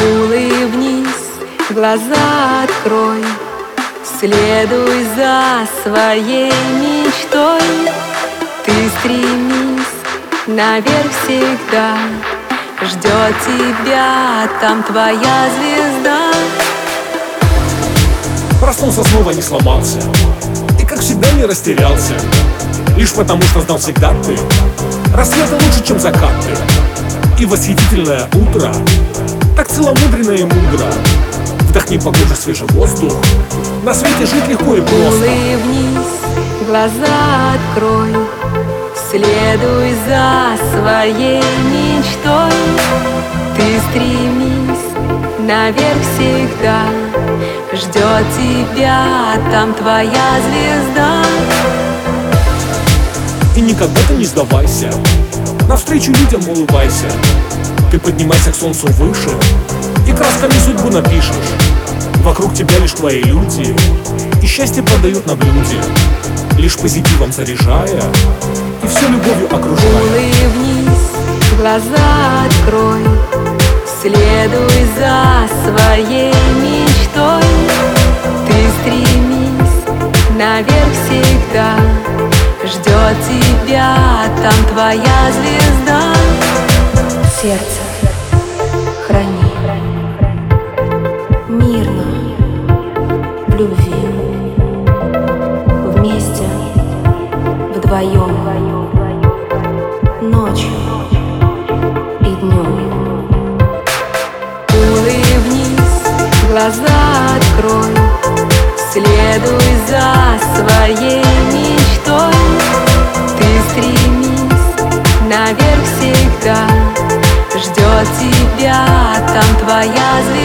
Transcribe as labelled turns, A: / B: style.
A: Улыбнись, глаза открой, Следуй за своей мечтой. Ты стремись наверх всегда, Ждет тебя там твоя звезда.
B: Проснулся снова не сломался, И как всегда не растерялся, Лишь потому что знал всегда ты, Рассветы лучше, чем закаты. И восхитительное утро. Так целомудренно и мудро Вдохни поглубже свежий воздух. На свете жить легко и просто.
A: Улыбнись, глаза открой. Следуй за своей мечтой. Ты стремись наверх всегда. Ждет тебя там твоя звезда
B: И никогда ты не сдавайся. Навстречу людям улыбайся. Ты поднимайся к солнцу выше И красками судьбу напишешь. Вокруг тебя лишь твои люди И счастье подают на блюде Лишь позитивом заряжая И все любовью окружая.
A: Улыбнись, глаза открой Следуй за своей мечтой. Ты стремись наверх всегда тебя там твоя звезда. Сердце храни. Мирно. В любви. Вместе. Вдвоем. Ночью. И днем. Улыбнись, глаза открой. Следуй за своей наверх